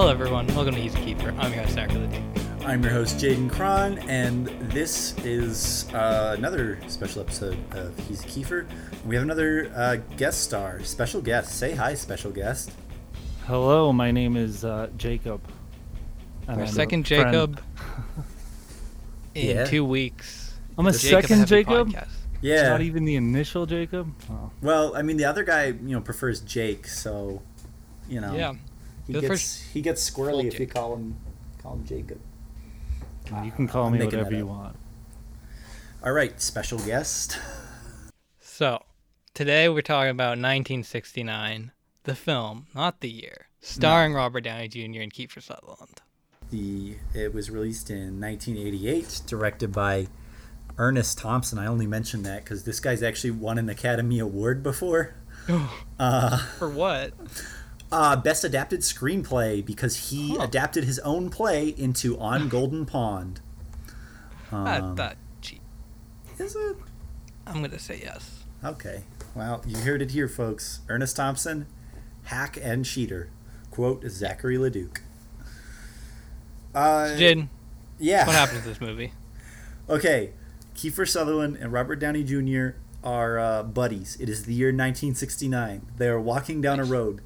Hello, everyone. Welcome to He's a Kiefer. I'm your host, Zach Duke. I'm your host, Jaden Cron, and this is uh, another special episode of He's a Kiefer. We have another uh, guest star, special guest. Say hi, special guest. Hello, my name is uh, Jacob. Our second. Jacob in Yeah. two weeks. I'm a The second Jacob. Podcast. Yeah. Not even the initial Jacob. Oh. Well, I mean, the other guy, you know, prefers Jake, so you know, Yeah. He The gets first he gets squirrely if you call him call him Jacob. you can call I'm me whatever you want. All right, special guest. So, today we're talking about 1969, the film, not the year, starring Robert Downey Jr. and Kiefer Sutherland. The it was released in 1988, directed by Ernest Thompson. I only mentioned that because this guy's actually won an Academy Award before. Uh, For what? uh, best adapted screenplay because he Huh. adapted his own play into On Golden Pond. Um, that cheap. is it? I'm going to say yes. Okay. Well, you heard it here, folks. Ernest Thompson, hack and cheater. Quote Zachary Leduc. Uh, Jaden, yeah. what happened to this movie? Okay, Kiefer Sutherland and Robert Downey Jr. are uh, buddies. It is the year 1969. They are walking down a road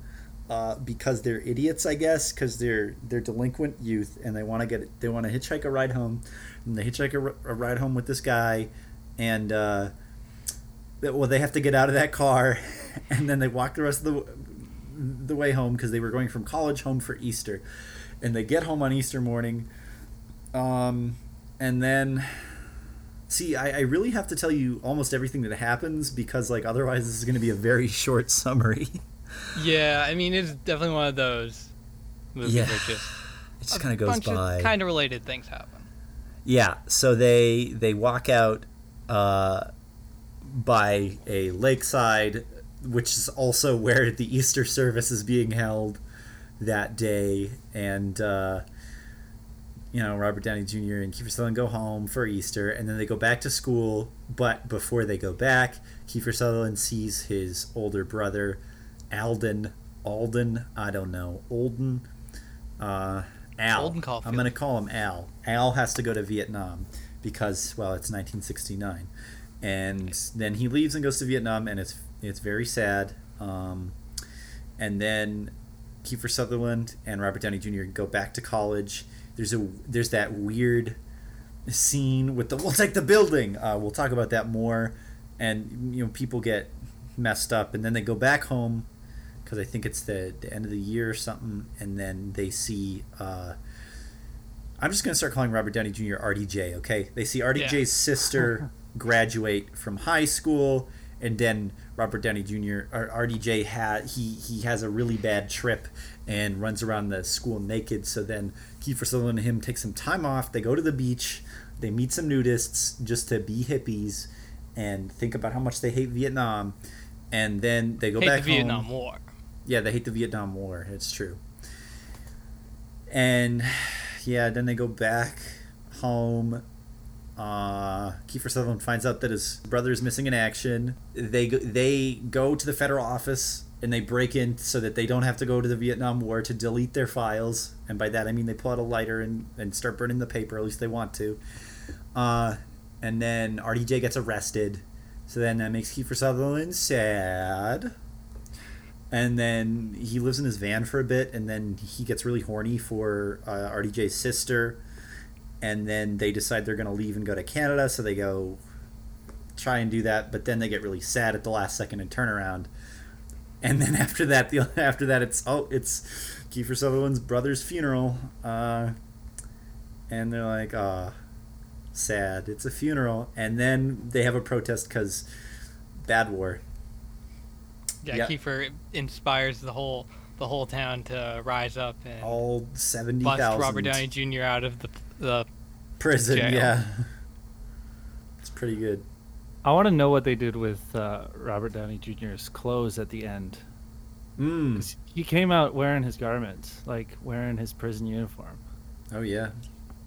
uh, because they're idiots, I guess, because they're they're delinquent youth and they want to get they want to hitchhike a ride home. And they hitchhike a ride home with this guy, and uh, well, they have to get out of that car, and then they walk the rest of the the way home because they were going from college home for Easter, and they get home on Easter morning. Um, and then see I, I really have to tell you almost everything that happens because like otherwise this is going to be a very short summary Yeah, I mean, it's definitely one of those movies Yeah, that just it just kind of goes by kind of related things happen. yeah so they they walk out uh, by a lakeside which is also where the easter service is being held that day and uh, you know robert downey jr and kiefer sutherland go home for easter and then they go back to school but before they go back kiefer sutherland sees his older brother alden alden i don't know olden uh, al Alden Caulfield. i'm going to call him al al has to go to vietnam because well it's 1969 and then he leaves and goes to vietnam and it's it's very sad um, and then Kiefer Sutherland and Robert Downey Jr. go back to college. There's a there's that weird scene with the we'll take the building. Uh, we'll talk about that more, and you know people get messed up, and then they go back home because I think it's the, the end of the year or something, and then they see. Uh, I'm just gonna start calling Robert Downey Jr. RDJ. Okay, they see RDJ's sister graduate from high school, and then Robert Downey Jr. or RDJ had he he has a really bad trip and runs around the school naked. So then Kiefer Sutherland and him take some time off. They go to the beach. They meet some nudists just to be hippies and think about how much they hate Vietnam. And then they go Hate back the Vietnam home. War. Yeah, they hate the Vietnam War. It's true. And yeah, then they go back home. Uh, Kiefer Sutherland finds out that his brother is missing in action. They go, they go to the federal office and they break in so that they don't have to go to the Vietnam War to delete their files. And by that I mean they pull out a lighter and, and start burning the paper. At least they want to. Uh, and then RDJ gets arrested. So then that makes Kiefer Sutherland sad and then he lives in his van for a bit and then he gets really horny for uh, rdj's sister. And then they decide they're going to leave and go to canada so they go try and do that but then they get really sad at the last second and turn around. And then after that the after that it's oh it's kiefer sutherland's brother's funeral uh, and they're like ah sad. It's a funeral. And then they have a protest because bad war Yeah, Yeah. Kiefer inspires the whole the whole town to rise up and all bust 70,000 Robert Downey Jr. out of the the prison. jail. Yeah, it's pretty good. I want to know what they did with uh, Robert Downey Jr.'s clothes at the end. Mm. 'Cause He came out wearing his garments, like wearing his prison uniform. Oh yeah.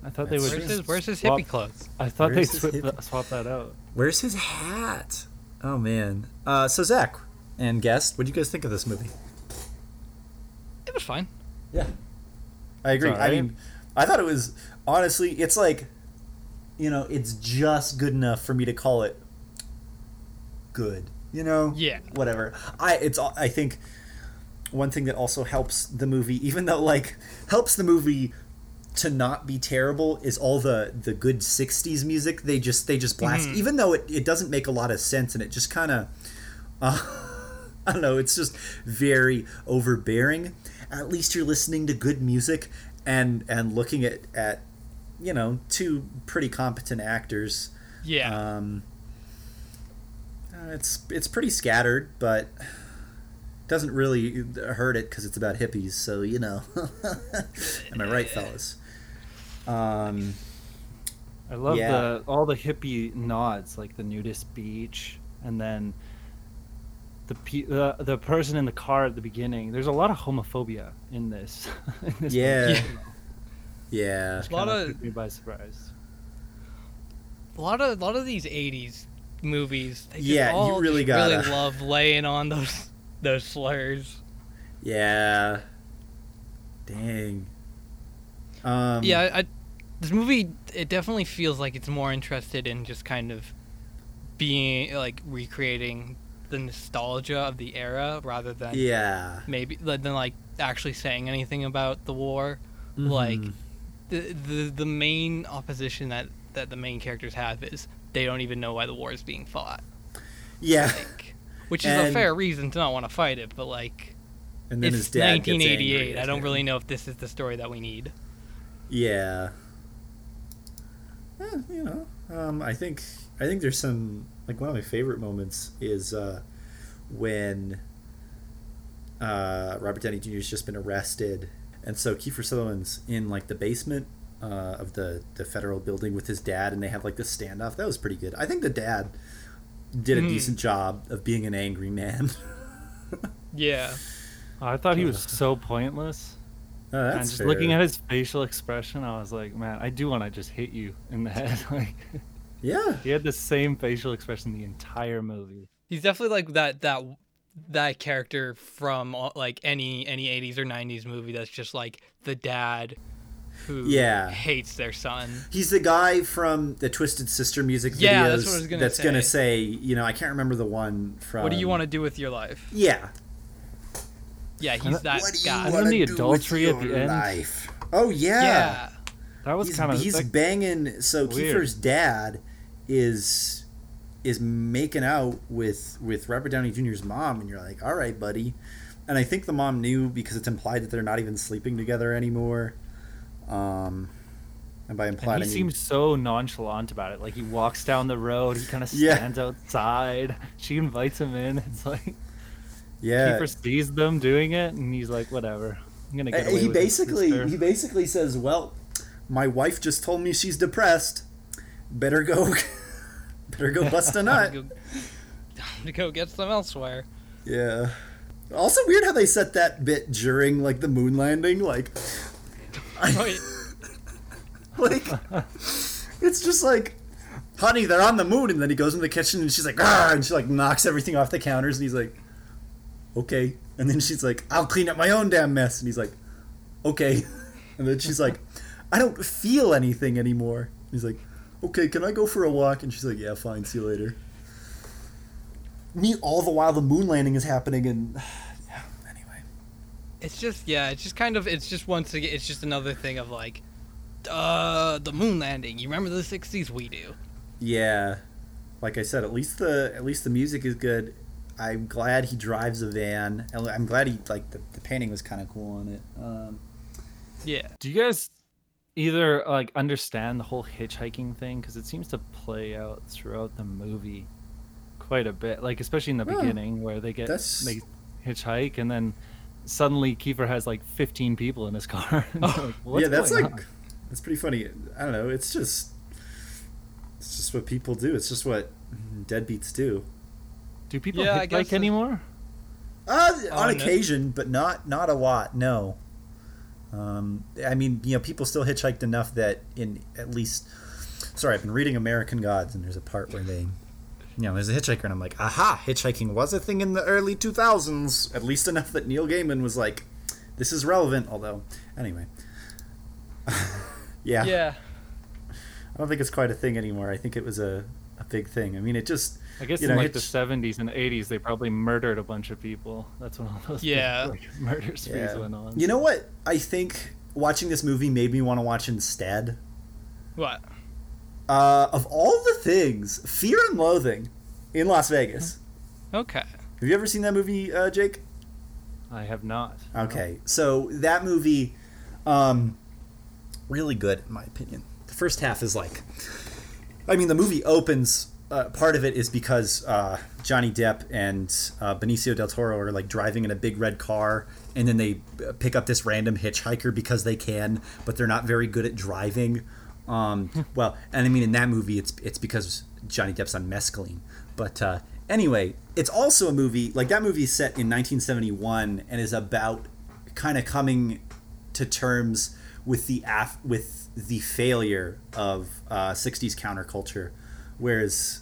I thought That's they where's would. his where's his swap- hippie clothes? I thought Where's they his swap swapped that out. Where's his hat? Oh man. Uh, so Zach and guest, what do you guys think of this movie? It was fine. Yeah. I agree. It's I mean, I thought it was honestly, it's like, you know, it's just good enough for me to call it good. You know, Yeah. whatever. I it's all- I think one thing that also helps the movie, even though like helps the movie to not be terrible, is all the the good '60s music they just they just blast, even though it, it doesn't make a lot of sense and it just kind of. Uh, I don't know. It's just very overbearing. At least you're listening to good music and and looking at at you know two pretty competent actors. Yeah. Um, it's it's pretty scattered, but doesn't really hurt it because it's about hippies. So you know, am I right, fellas? Um, I love Yeah. the all the hippie nods, like the nudist beach, and then the pe- the the person in the car at the beginning. There's a lot of homophobia in this. in this Yeah. movie. yeah, A lot Kinda took me by surprise. a lot of a lot of these '80s movies. They Yeah, you all really just really gotta- love laying on those those slurs. yeah. Dang. Um, yeah, I, this movie it definitely feels like it's more interested in just kind of being like recreating the nostalgia of the era rather than Yeah. maybe than like actually saying anything about the war. Like Mhm. the, the the main opposition that that the main characters have is they don't even know why the war is being fought. Yeah. Like, which is a fair reason to not want to fight it, but like And then it's his dad gets angry 1988. I don't really know if this is the story that we need. Yeah. Eh, you know, um, I think I think there's some like one of my favorite moments is uh, when uh, Robert Downey Jr. has just been arrested, and so Kiefer Sutherland's in like the basement uh, of the the federal building with his dad, and they have like this standoff. That was pretty good. I think the dad did a Mhm. decent job of being an angry man. Yeah. Oh, I thought he was so pointless. Uh, and that's just looking at his facial expression, I was like, man, I do want to just hit you in the head. like yeah, he had the same facial expression the entire movie. He's definitely like that that that character from uh, like any any 80s or 90s movie that's just like the dad who Yeah. hates their son. He's the guy from the Twisted Sister music videos. Yeah, that's what I was gonna that's gonna say. say, you know, I can't remember the one from. What do you want to do with your life? Yeah. Yeah, he's that what do you guy. And wanna the do adultery with at the your end. Life? Oh yeah. yeah. That was He's, kind of he's like, banging. So weird. Kiefer's dad is is making out with with Robert Downey Jr.'s mom, and you're like, all right, buddy. And I think the mom knew because it's implied that they're not even sleeping together anymore. Um, and by implied, and I he mean seems so nonchalant about it. Like he walks down the road, he kind of Yeah. stands outside. She invites him in. It's like yeah. he sees them doing it, and he's like, "Whatever, I'm gonna get Uh, away he basically sister." he basically says, "Well, my wife just told me she's depressed. Better go, better go bust a nut." Go, to go get some elsewhere. yeah. Also weird how they set that bit during like the moon landing, like, Wait, like it's just like, honey, they're on the moon, and then he goes in the kitchen and she's like, ah, and she like knocks everything off the counters, and he's like, okay, and then she's like, I'll clean up my own damn mess, and he's like, okay, and then she's like, I don't feel anything anymore. He's like, okay, can I go for a walk? And she's like, yeah, fine, see you later. Me, all the while the moon landing is happening, and yeah, anyway. it's just yeah, it's just kind of it's just once again it's just another thing of like, uh, the moon landing. You remember the '60s? We do. Yeah, like I said, at least the at least the music is good. I'm glad he drives a van. and I'm glad he like the, the painting was kind of cool on it. Um, Yeah. Do you guys either like understand the whole hitchhiking thing? Because it seems to play out throughout the movie quite a bit. Like especially in the Well, beginning where they get that's- they hitchhike and then suddenly Kiefer has like 15 people in his car. And like, "What's yeah, that's like on?" that's pretty funny. I don't know. It's just it's just what people do. It's just what deadbeats do. Do people Yeah, hitchhike anymore? Uh, Oh, on no. occasion, but not not a lot. No. Um, I mean, you know, people still hitchhiked enough that in at least. Sorry, I've been reading American Gods, and there's a part where they, you know, there's a hitchhiker, and I'm like, aha, hitchhiking was a thing in the early 2000s. At least enough that Neil Gaiman was like, this is relevant. Although, anyway, yeah. Yeah. I don't think it's quite a thing anymore. I think it was a, a big thing. I mean, it just I guess You in know, like the 70s and 80s, they probably murdered a bunch of people. That's when all those big, Yeah. like, murder sprees went on. You know what? I think watching this movie made me want to watch instead. What? Uh, of all the things, Fear and Loathing in Las Vegas. Okay. Have you ever seen that movie, uh, Jake? I have not. no. Okay, so that movie, um, really good in my opinion. The first half is like, I mean, the movie opens. Uh, part of it is because uh, Johnny Depp and uh, Benicio del Toro are like driving in a big red car, and then they uh, pick up this random hitchhiker because they can, but they're not very good at driving. Um, well, and I mean, in that movie, it's it's because Johnny Depp's on mescaline. But uh, anyway, it's also a movie like that movie is set in 1971 and is about kind of coming to terms with the af- with the failure of uh, 60s counterculture, whereas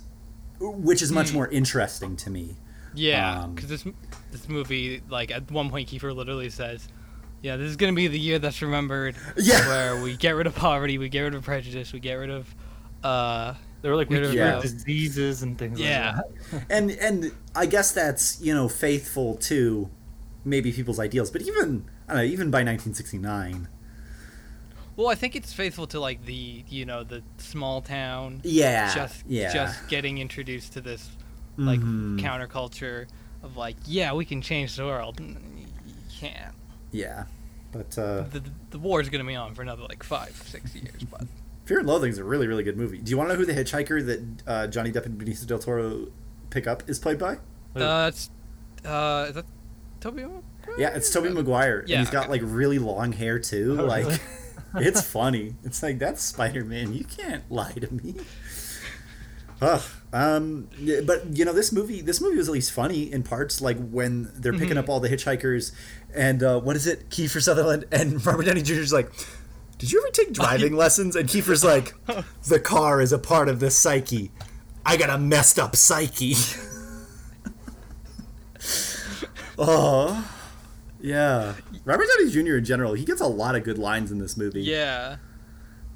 which is much more interesting to me. Yeah, Um, because this this movie, like at one point, Kiefer literally says, "Yeah, this is gonna be the year that's remembered, Yeah. where we get rid of poverty, we get rid of prejudice, we get rid of, uh, They were like, we Yeah. cure Yeah. diseases and things Yeah. like that. and and I guess that's you know faithful to maybe people's ideals, but even I don't know, even by 1969, well, I think it's faithful to like the you know the small town, yeah, just yeah, just getting introduced to this like Mhm. counterculture of like, yeah, we can change the world. You can't. yeah, but uh, The, the, the war is gonna be on for another like five, six years, but Fear and Loathing is a really really good movie. Do you want to know who the hitchhiker that uh, Johnny Depp and Benicio del Toro pick up is played by? uh, it's uh, is that Toby? Yeah, it's Tobey Maguire, and he's got okay. like really long hair too. Oh, like, really? it's funny. It's like that's Spider Man. You can't lie to me. Ugh. Um. But you know, this movie. This movie was at least funny in parts. Like when they're picking Mhm. up all the hitchhikers, and uh, what is it? Kiefer Sutherland and Robert Downey Jr. is like. Did you ever take driving lessons? And Kiefer's like, the car is a part of the psyche. I got a messed up psyche. oh, yeah. Robert Downey Jr. in general, he gets a lot of good lines in this movie. Yeah,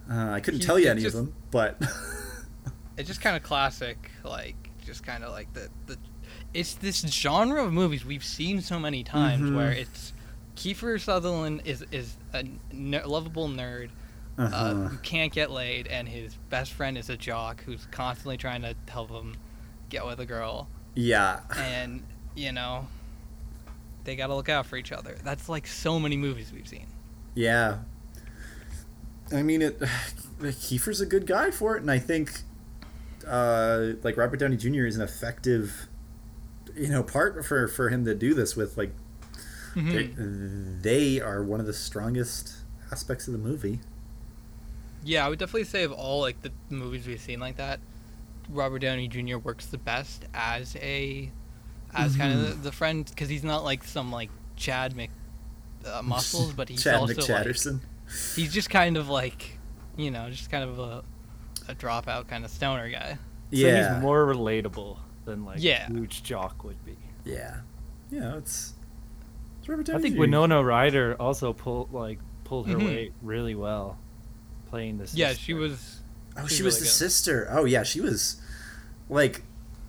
Uh, I couldn't He- tell you any just- of them, but it's just kind of classic, like just kind of like the the. It's this genre of movies we've seen so many times Mhm. where it's Kiefer Sutherland is is a lovable nerd uh, uh-huh. who can't get laid, and his best friend is a jock who's constantly trying to help him get with a girl, yeah, and you know they gotta look out for each other. That's like so many movies we've seen. yeah. I mean, it. Kiefer's a good guy for it, and I think, uh, like Robert Downey Jr. is an effective, you know, part for for him to do this with. Like, they, Mhm. they are one of the strongest aspects of the movie. Yeah, I would definitely say of all like the movies we've seen like that, Robert Downey Jr. works the best as a as kind of Mhm. the, the friend because he's not like some like Chad Mc uh, muscles, but he's Chad also like, McChatterson. he's just kind of like you know just kind of a a dropout kind of stoner guy. So yeah, he's more relatable than like Yeah. huge jock would be. yeah, yeah. It's, it's Robert I think Winona Ryder also pulled like pulled her Mhm. weight really well, playing this. Yeah, she was. Oh, She's she was really the good. sister. Oh yeah, she was like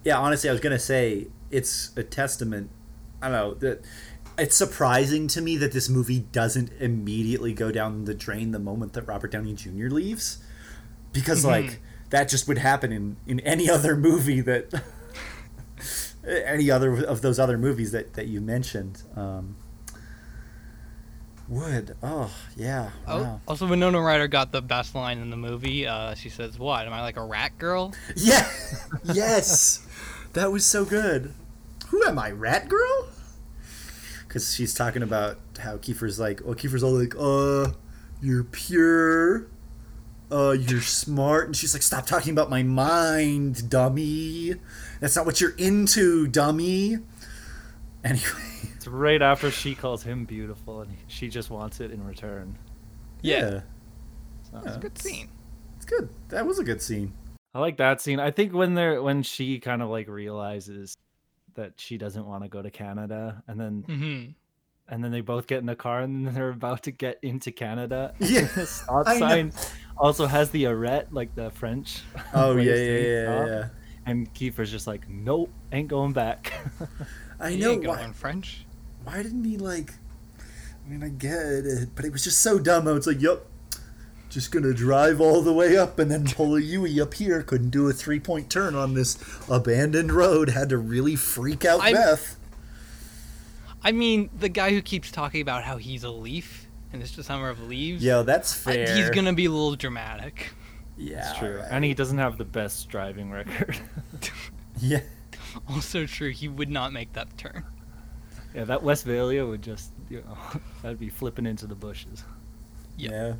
yeah, honestly I was going to say it's a testament I don't know that it's surprising to me that this movie doesn't immediately go down the drain the moment that Robert Downey Jr. leaves because Mhm. like that just would happen in in any other movie that any other of those other movies that that you mentioned um would oh yeah Oh, wow. also Winona Ryder got the best line in the movie. Uh, she says, "What? Am I like a rat girl?" Yeah. yes. That was so good. Who am I, Rat Girl? Because she's talking about how Kiefer's like, well, Kiefer's all like, uh, you're pure, uh, you're smart, and she's like, stop talking about my mind, dummy. That's not what you're into, dummy. Anyway, It's right after she calls him beautiful, and she just wants it in return. Yeah, So- it's a good scene. it's good. That was a good scene. I like that scene. I think when they're when she kind of like realizes that she doesn't want to go to Canada, and then hmm and then they both get in the car, and then they're about to get into Canada. and Yeah, the stop I know. also has the arret, like the French. Oh yeah, yeah, yeah, stop. yeah. And Kiefer's just like, nope, ain't going back. I know ain't why. French. Why didn't he like? I mean, I get it, but it was just so dumb. I was like, yep, just gonna drive all the way up and then pull a Yui up here. Couldn't do a three point turn on this abandoned road. Had to really freak out I'm- Beth. I mean, the guy who keeps talking about how he's a leaf and it's the summer of leaves. Yo, that's I- fair. He's gonna be a little dramatic. Yeah, It's true. right. And he doesn't have the best driving record. Yeah, Also true, he would not make that turn. yeah, that Westfalia would just, you know, that'd be flipping into the bushes. Yep. yeah.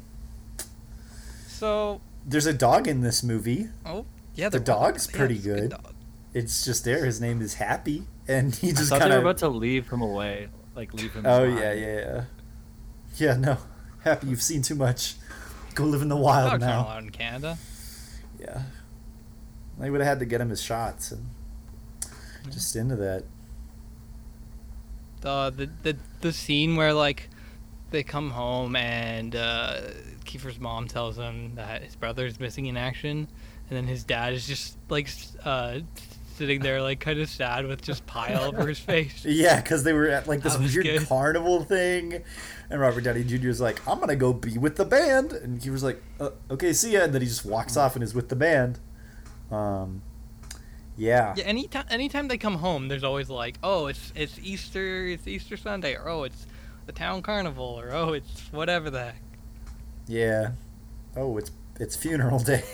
So, There's a dog in this movie. oh yeah, The there was- dog's yeah, pretty good. dog. It's just there. His name is Happy, and he I just thought kind they were of. about to leave him away, like leave him. Oh yeah, yeah, yeah. Yeah, no. Happy, you've seen too much. Go live in the wild oh, Dogs aren't now. allowed in Canada. Yeah. They would have had to get him his shots and just into that. the the the the scene where like they come home and uh, Kiefer's mom tells him that his brother is missing in action, and then his dad is just like uh, sitting there like kind of sad with just pile over his face. Yeah, because they were at like this weird good. carnival thing, and Robert Downey Jr. was like, "I'm gonna go be with the band," and was like, uh, "Okay, see ya," and then he just walks off and is with the band. Um, yeah, Yeah, anytime anytime they come home, there's always like, oh, it's it's Easter, it's Easter Sunday, or oh, it's the town carnival, or oh, it's whatever the heck. yeah. Oh, it's it's funeral day.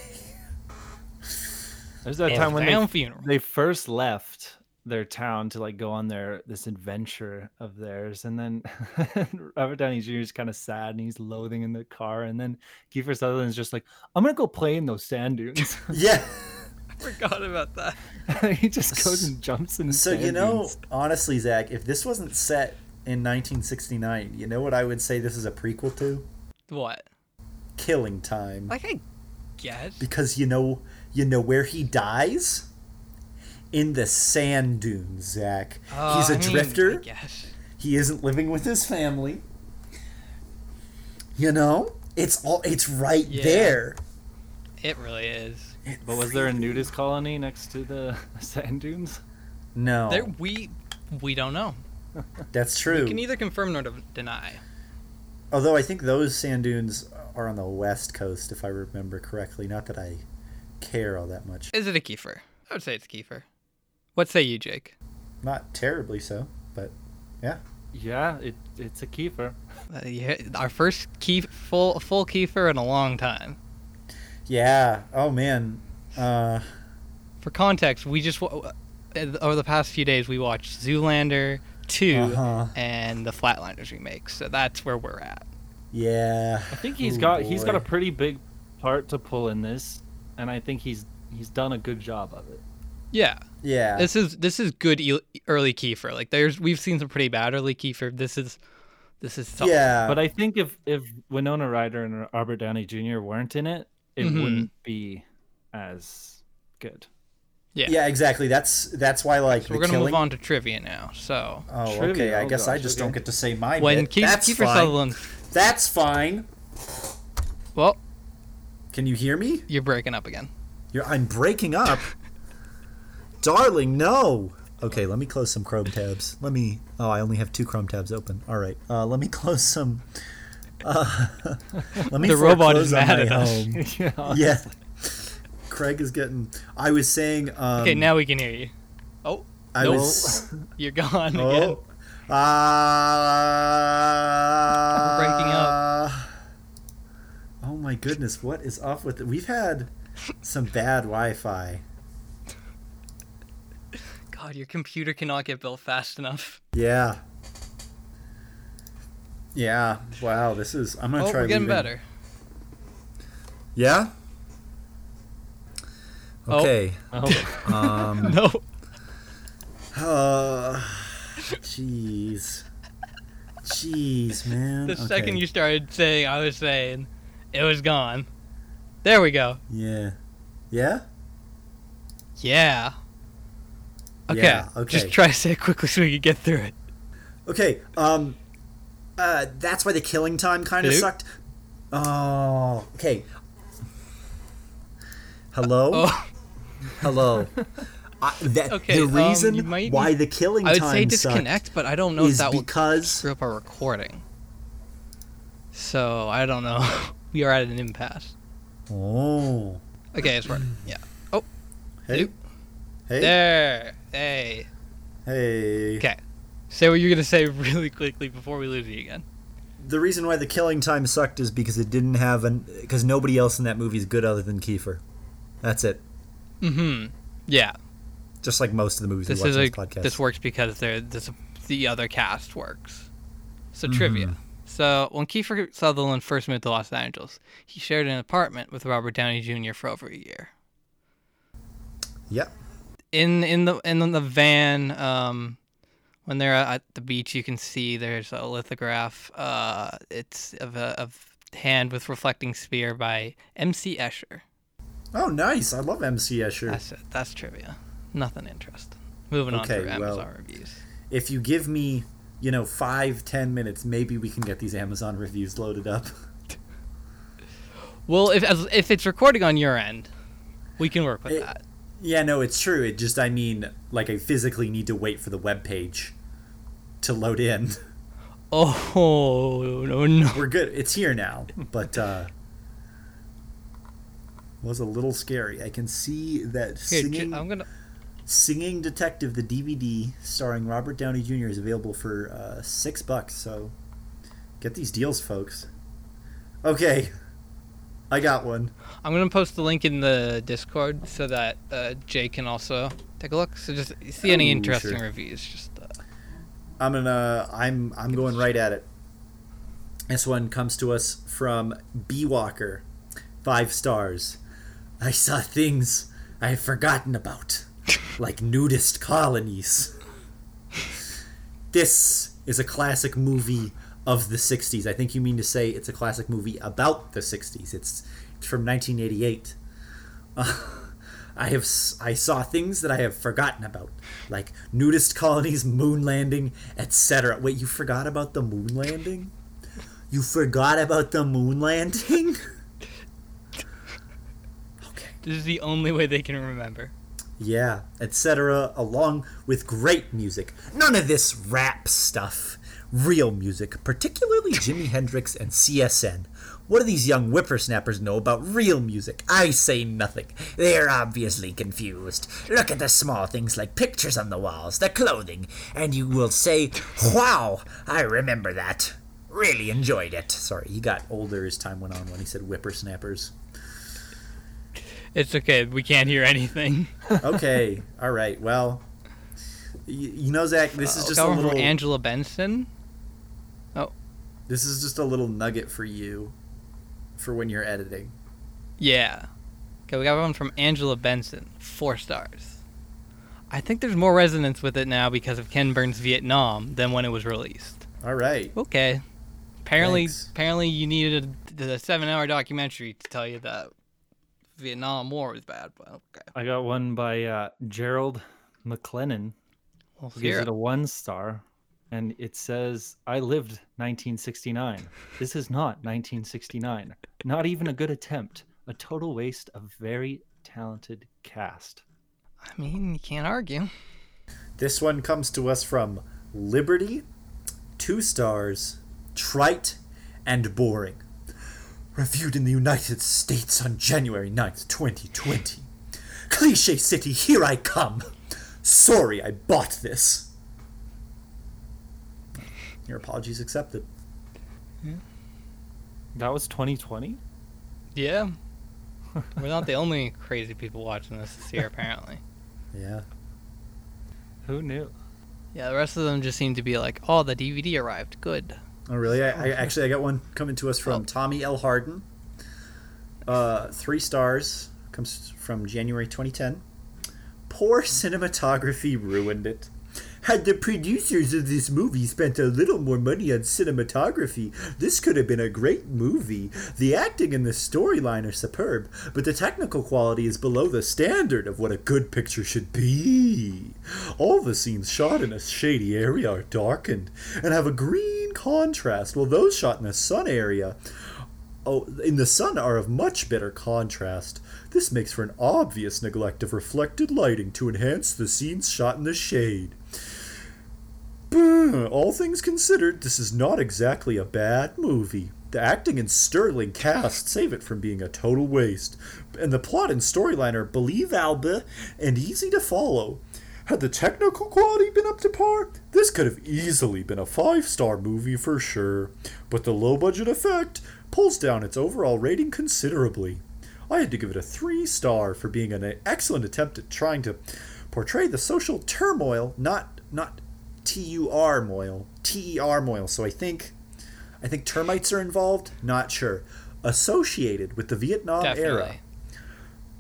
There's that It's time when they, funeral. they first left their town to like go on their this adventure of theirs, and then Robert Downey Jr. is kind of sad and he's loathing in the car, and then Kiefer Sutherland's just like, "I'm gonna go play in those sand dunes." yeah. I forgot about that. he just goes and jumps in. So sand you know, dunes. honestly, Zach, if this wasn't set in 1969, you know what I would say this is a prequel to? What? Killing Time. Like I guess. because you know you know where he dies in the sand dunes zach Uh, he's a I mean, I drifter guess. he isn't living with his family you know it's all it's right Yeah. there It really is. It But was there a nudist colony next to the sand dunes? no There we we don't know. That's true. You can either confirm nor deny. although i think those sand dunes are on the west coast if i remember correctly not that i care all that much Is it a Kiefer? I would say it's Kiefer. What say you, Jake? not terribly so but yeah Yeah, it it's a Kiefer. Uh, yeah, our first key full full Kiefer in a long time. yeah oh man uh For context, we just uh, over the past few days we watched Zoolander 2 Uh-huh. and the Flatliners remake. So that's where we're at. yeah I think he's Oh, got he's got a pretty big part to pull in this, and I think he's he's done a good job of it. Yeah, yeah this is this is good early Kiefer. Like there's we've seen some pretty bad early Kiefer. This is this is solid. yeah But I think if if Winona Ryder and Robert Downey Jr. weren't in it, it Mhm. wouldn't be as good. Yeah. Yeah, exactly. That's that's why like So we're gonna killing. move on to trivia now. So Oh, okay. I oh guess I just okay. don't get to say my when bit. Ke- That's Kiefer fine. Sutherland, That's fine. well, Can you hear me? you're breaking up again. You're, I'm breaking up. Darling, no. Okay, let me close some Chrome tabs. Let me. Oh, I only have two Chrome tabs open. All right. Uh, let me close some. Uh, let me The robot is mad at us. home. yeah. Yeah. Craig is getting. I was saying. Um, Okay, now we can hear you. Oh, I nope. was. you're gone again. Oh. Uh, breaking up. Oh my goodness, what is up with it? We've had some bad Wi-Fi. God, your computer cannot get built fast enough. Yeah. Yeah. Wow. This is. I'm gonna Oh, try. we're getting leaving- better. Yeah. Oh. Okay. Oh, Um. No. uh, Jeez. Jeez, man. The second you started saying, I was saying, it was gone. There we go. Yeah. Yeah. Yeah. Okay. Yeah, okay. Just try to say it quickly so we can get through it. Okay. Um. Uh, that's why the killing time kind of sucked. Oh, okay. Hello, Oh, hello. I, that, Okay, the um, reason you might why the killing time I would time say disconnect, but I don't know if that will because screw up our recording. So I don't know. we are at an impasse. oh, Okay, it's working. Yeah. Oh. Hey, Hello? hey, There. Hey. hey. Okay. Say what you're gonna say really quickly before we lose you again. The reason why the killing time sucked is because it didn't have an because nobody else in that movie is good other than Kiefer. That's it. Mm-hmm. Yeah. Just like most of the movies This we is watch a this podcast. this works because they're this the other cast works. So Mm-hmm. trivia. So when Kiefer Sutherland first moved to Los Angeles, he shared an apartment with Robert Downey Jr. for over a year. Yep. in in the in the van um when they're at the beach you can see there's a lithograph uh it's of a of hand with reflecting sphere by mc escher Oh, nice. I love MC Escher. that's it that's trivia nothing interesting moving Okay, on to well- amazon reviews if you give me, you know, five, ten minutes, maybe we can get these Amazon reviews loaded up. well if as, if it's recording on your end we can work with It- that Yeah, no, it's true. It just, I mean, like, I physically need to wait for the web page to load in. oh no no We're good. It's here now, but uh was a little scary. I can see that Here, singing, i'm gonna singing detective, the DVD starring Robert Downey Jr. is available for uh, six bucks. So get these deals, folks. Okay, I got one. I'm gonna post the link in the Discord so that uh, Jay can also take a look. So just see any Ooh, interesting sure. reviews. Just uh, I'm gonna. I'm. I'm going right at it. This one comes to us from B Walker, five stars. I saw things I have forgotten about, like nudist colonies. This is a classic movie of the '60s. I think you mean to say it's a classic movie about the '60s. It's, it's from 1988. I have I saw things that I have forgotten about, like nudist colonies, moon landing, etc. Wait, you forgot about the moon landing? You forgot about the moon landing? this is the only way they can remember. Yeah, etc. Along with great music. None of this rap stuff. Real music, particularly Jimi Hendrix and CSN. What do these young whippersnappers know about real music? I say nothing. They're obviously confused. Look at the small things like pictures on the walls, the clothing, and you will say, Wow, I remember that. Really enjoyed it. Sorry, he got older as time went on when he said whippersnappers. It's okay. We can't hear anything. okay, all right. Well, y- you know, Zach, this is Uh, just a little. from Angela Benson. Oh, This is just a little nugget for you, for when you're editing. Yeah. Okay, we got one from Angela Benson. Four stars. I think there's more resonance with it now because of Ken Burns' Vietnam than when it was released. All right. Okay. Apparently, Thanks. apparently you needed a, a seven-hour documentary to tell you that Vietnam War was bad. But okay, I got one by uh, Gerald McLennan. we'll who gives it a one star, and it says, "I lived 1969. This is not 1969. Not even a good attempt. A total waste of very talented cast." I mean, you can't argue. This one comes to us from Liberty, two stars, trite, and boring. Reviewed in the United States on January 9th, 2020. Cliche City, here I come. Sorry I bought this. Your apologies accepted. Yeah. That was 2020. Yeah. We're not the only crazy people watching this this year, apparently. Yeah. Who knew? Yeah, the rest of them just seem to be like, oh, the DVD arrived. Good. Oh, really? I, I actually I got one coming to us from Oh. Tommy L. Harden. Uh, three stars comes from January 2010. Poor cinematography ruined it. Had the producers of this movie spent a little more money on cinematography, this could have been a great movie. The acting and the storyline are superb, but the technical quality is below the standard of what a good picture should be. All the scenes shot in a shady area are darkened and have a green contrast, Well, those shot in the sun area oh, in the sun are of much better contrast. This makes for an obvious neglect of reflected lighting to enhance the scenes shot in the shade. All things considered, this is not exactly a bad movie. The acting and sterling cast save it from being a total waste, and the plot and storyline are believable and easy to follow. Had the technical quality been up to par, this could have easily been a five star movie for sure. But the low budget effect pulls down its overall rating considerably. I had to give it a three star for being an excellent attempt at trying to portray the social turmoil, not not T U R moil, T E R moil. So I think I think termites are involved. Not sure. Associated with the Vietnam Definitely. era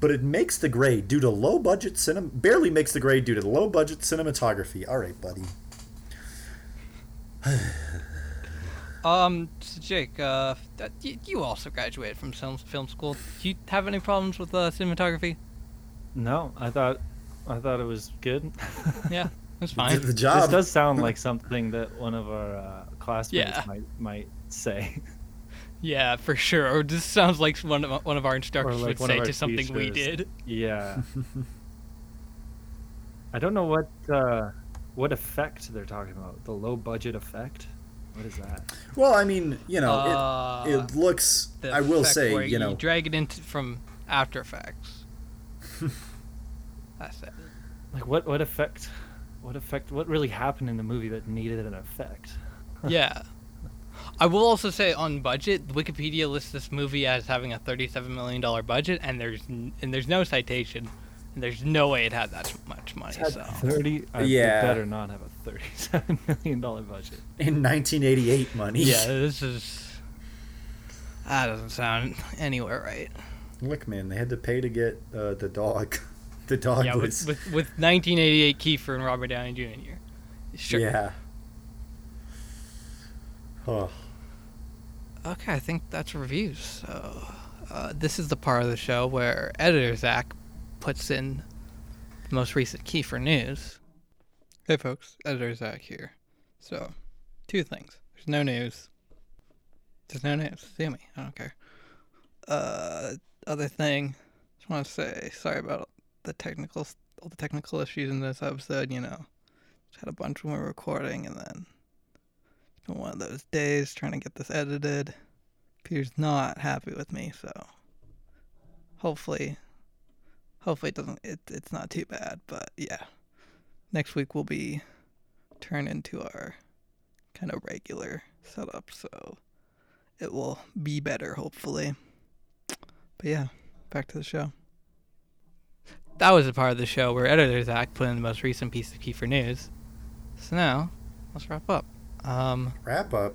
but it makes the grade due to low budget cinema. Barely makes the grade due to the low budget cinematography. All right, buddy. um, so Jake, uh, you, you also graduated from film film school. Do you have any problems with uh, cinematography? No, I thought, I thought it was good. yeah, that's fine. The job. This does sound like something that one of our uh, classmates Yeah. might might say. Yeah, for sure. Or this sounds like one of one of our instructors like would say to something we did. Yeah. I don't know what uh, what effect they're talking about. The low budget effect. What is that? Well, I mean, you know, Uh, it, it looks. I will say, where you know, drag it into from After Effects. That's it. Like what what effect? What effect? What really happened in the movie that needed an effect? Yeah. I will also say on budget, Wikipedia lists this movie as having a thirty-seven million dollar budget, and there's n- and there's no citation, and there's no way it had that much money. Had So thirty. I it Yeah. better not have a thirty-seven million dollar budget. in 1988 money. yeah, this is that doesn't sound anywhere right. Look, man, they had to pay to get uh, the dog. The dog Yeah, was. with, with with 1988 Kiefer and Robert Downey Jr. Sure. Yeah. Oh, Okay, I think that's reviews. So, uh, this is the part of the show where editor Zach puts in the most recent Kiefer news. Hey, folks, editor Zach here. So, two things. There's no news. There's no news. See me. I don't care. Uh, other thing, just want to say sorry about the technical, all the technical issues in this episode. You know, just had a bunch when we were recording, and then one of those days trying to get this edited. Peter's not happy with me, so hopefully, hopefully it doesn't. It, it's not too bad, but yeah, next week will be turned into our kind of regular setup, so it will be better, hopefully. But yeah, back to the show. That was a part of the show where editor Zach put in the most recent piece of Kiefer news. So now, let's wrap up. Um, wrap up.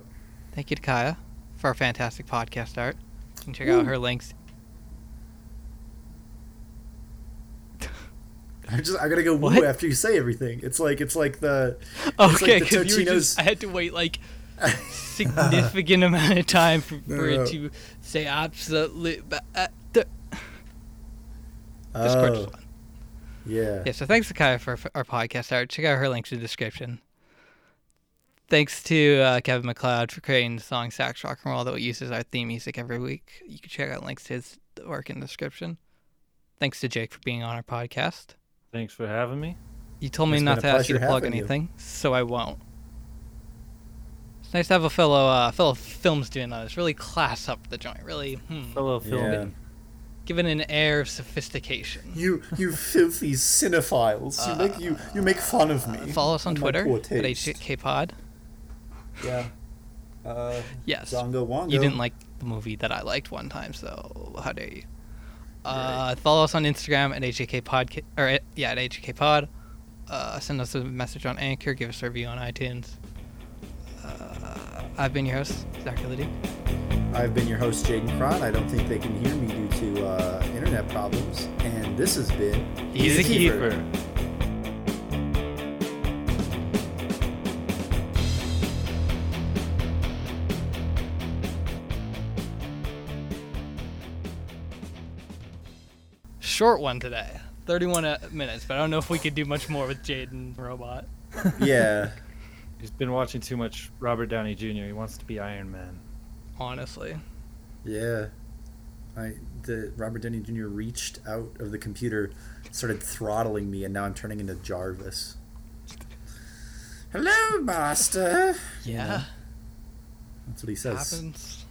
Thank you to Kaya for our fantastic podcast art. You can check out her links. I just I gotta go woo What? after you say everything. It's like it's like the Okay, like the because you just, I had to wait like significant amount of time for, for No. it to say absolutely. But, uh, the, Discord oh is fun. yeah. Yeah, so thanks to Kaya for our podcast art. Check out her links in the description. Thanks to uh, Kevin MacLeod for creating the song Sax Rock and Roll that we use as our theme music every week. You can check out links to his work in the description. Thanks to Jake for being on our podcast. Thanks for having me. You told me It's not to ask you to plug having you. anything, so I won't. It's nice to have a fellow uh, fellow film student on. It's really class up the joint. Really, hmm, Fellow film. Yeah. given an air of sophistication. You you filthy cinephiles. You make you you make fun of me. Follow us on and Twitter poor at taste. Yeah. Uh, Yes. Zongo Wongo. You didn't like the movie that I liked one time, so how dare you? Uh, Follow us on Instagram at HJK Pod, or yeah, at HJK Pod. Uh, send us a message on Anchor. Give us a review on iTunes. Uh, I've been your host, Zach Liddy. I've been your host, Jaden Cron. I don't think they can hear me due to uh, internet problems. And this has been He's a Kiefer. Short one today, 31 uh, minutes, but I don't know if we could do much more with Jaden Robot. Yeah. He's been watching too much Robert Downey Jr. He wants to be Iron Man. Honestly, Yeah. I the Robert Downey Jr. reached out of the computer, started throttling me, and now I'm turning into Jarvis. Hello, master. yeah, That's what he says. happens.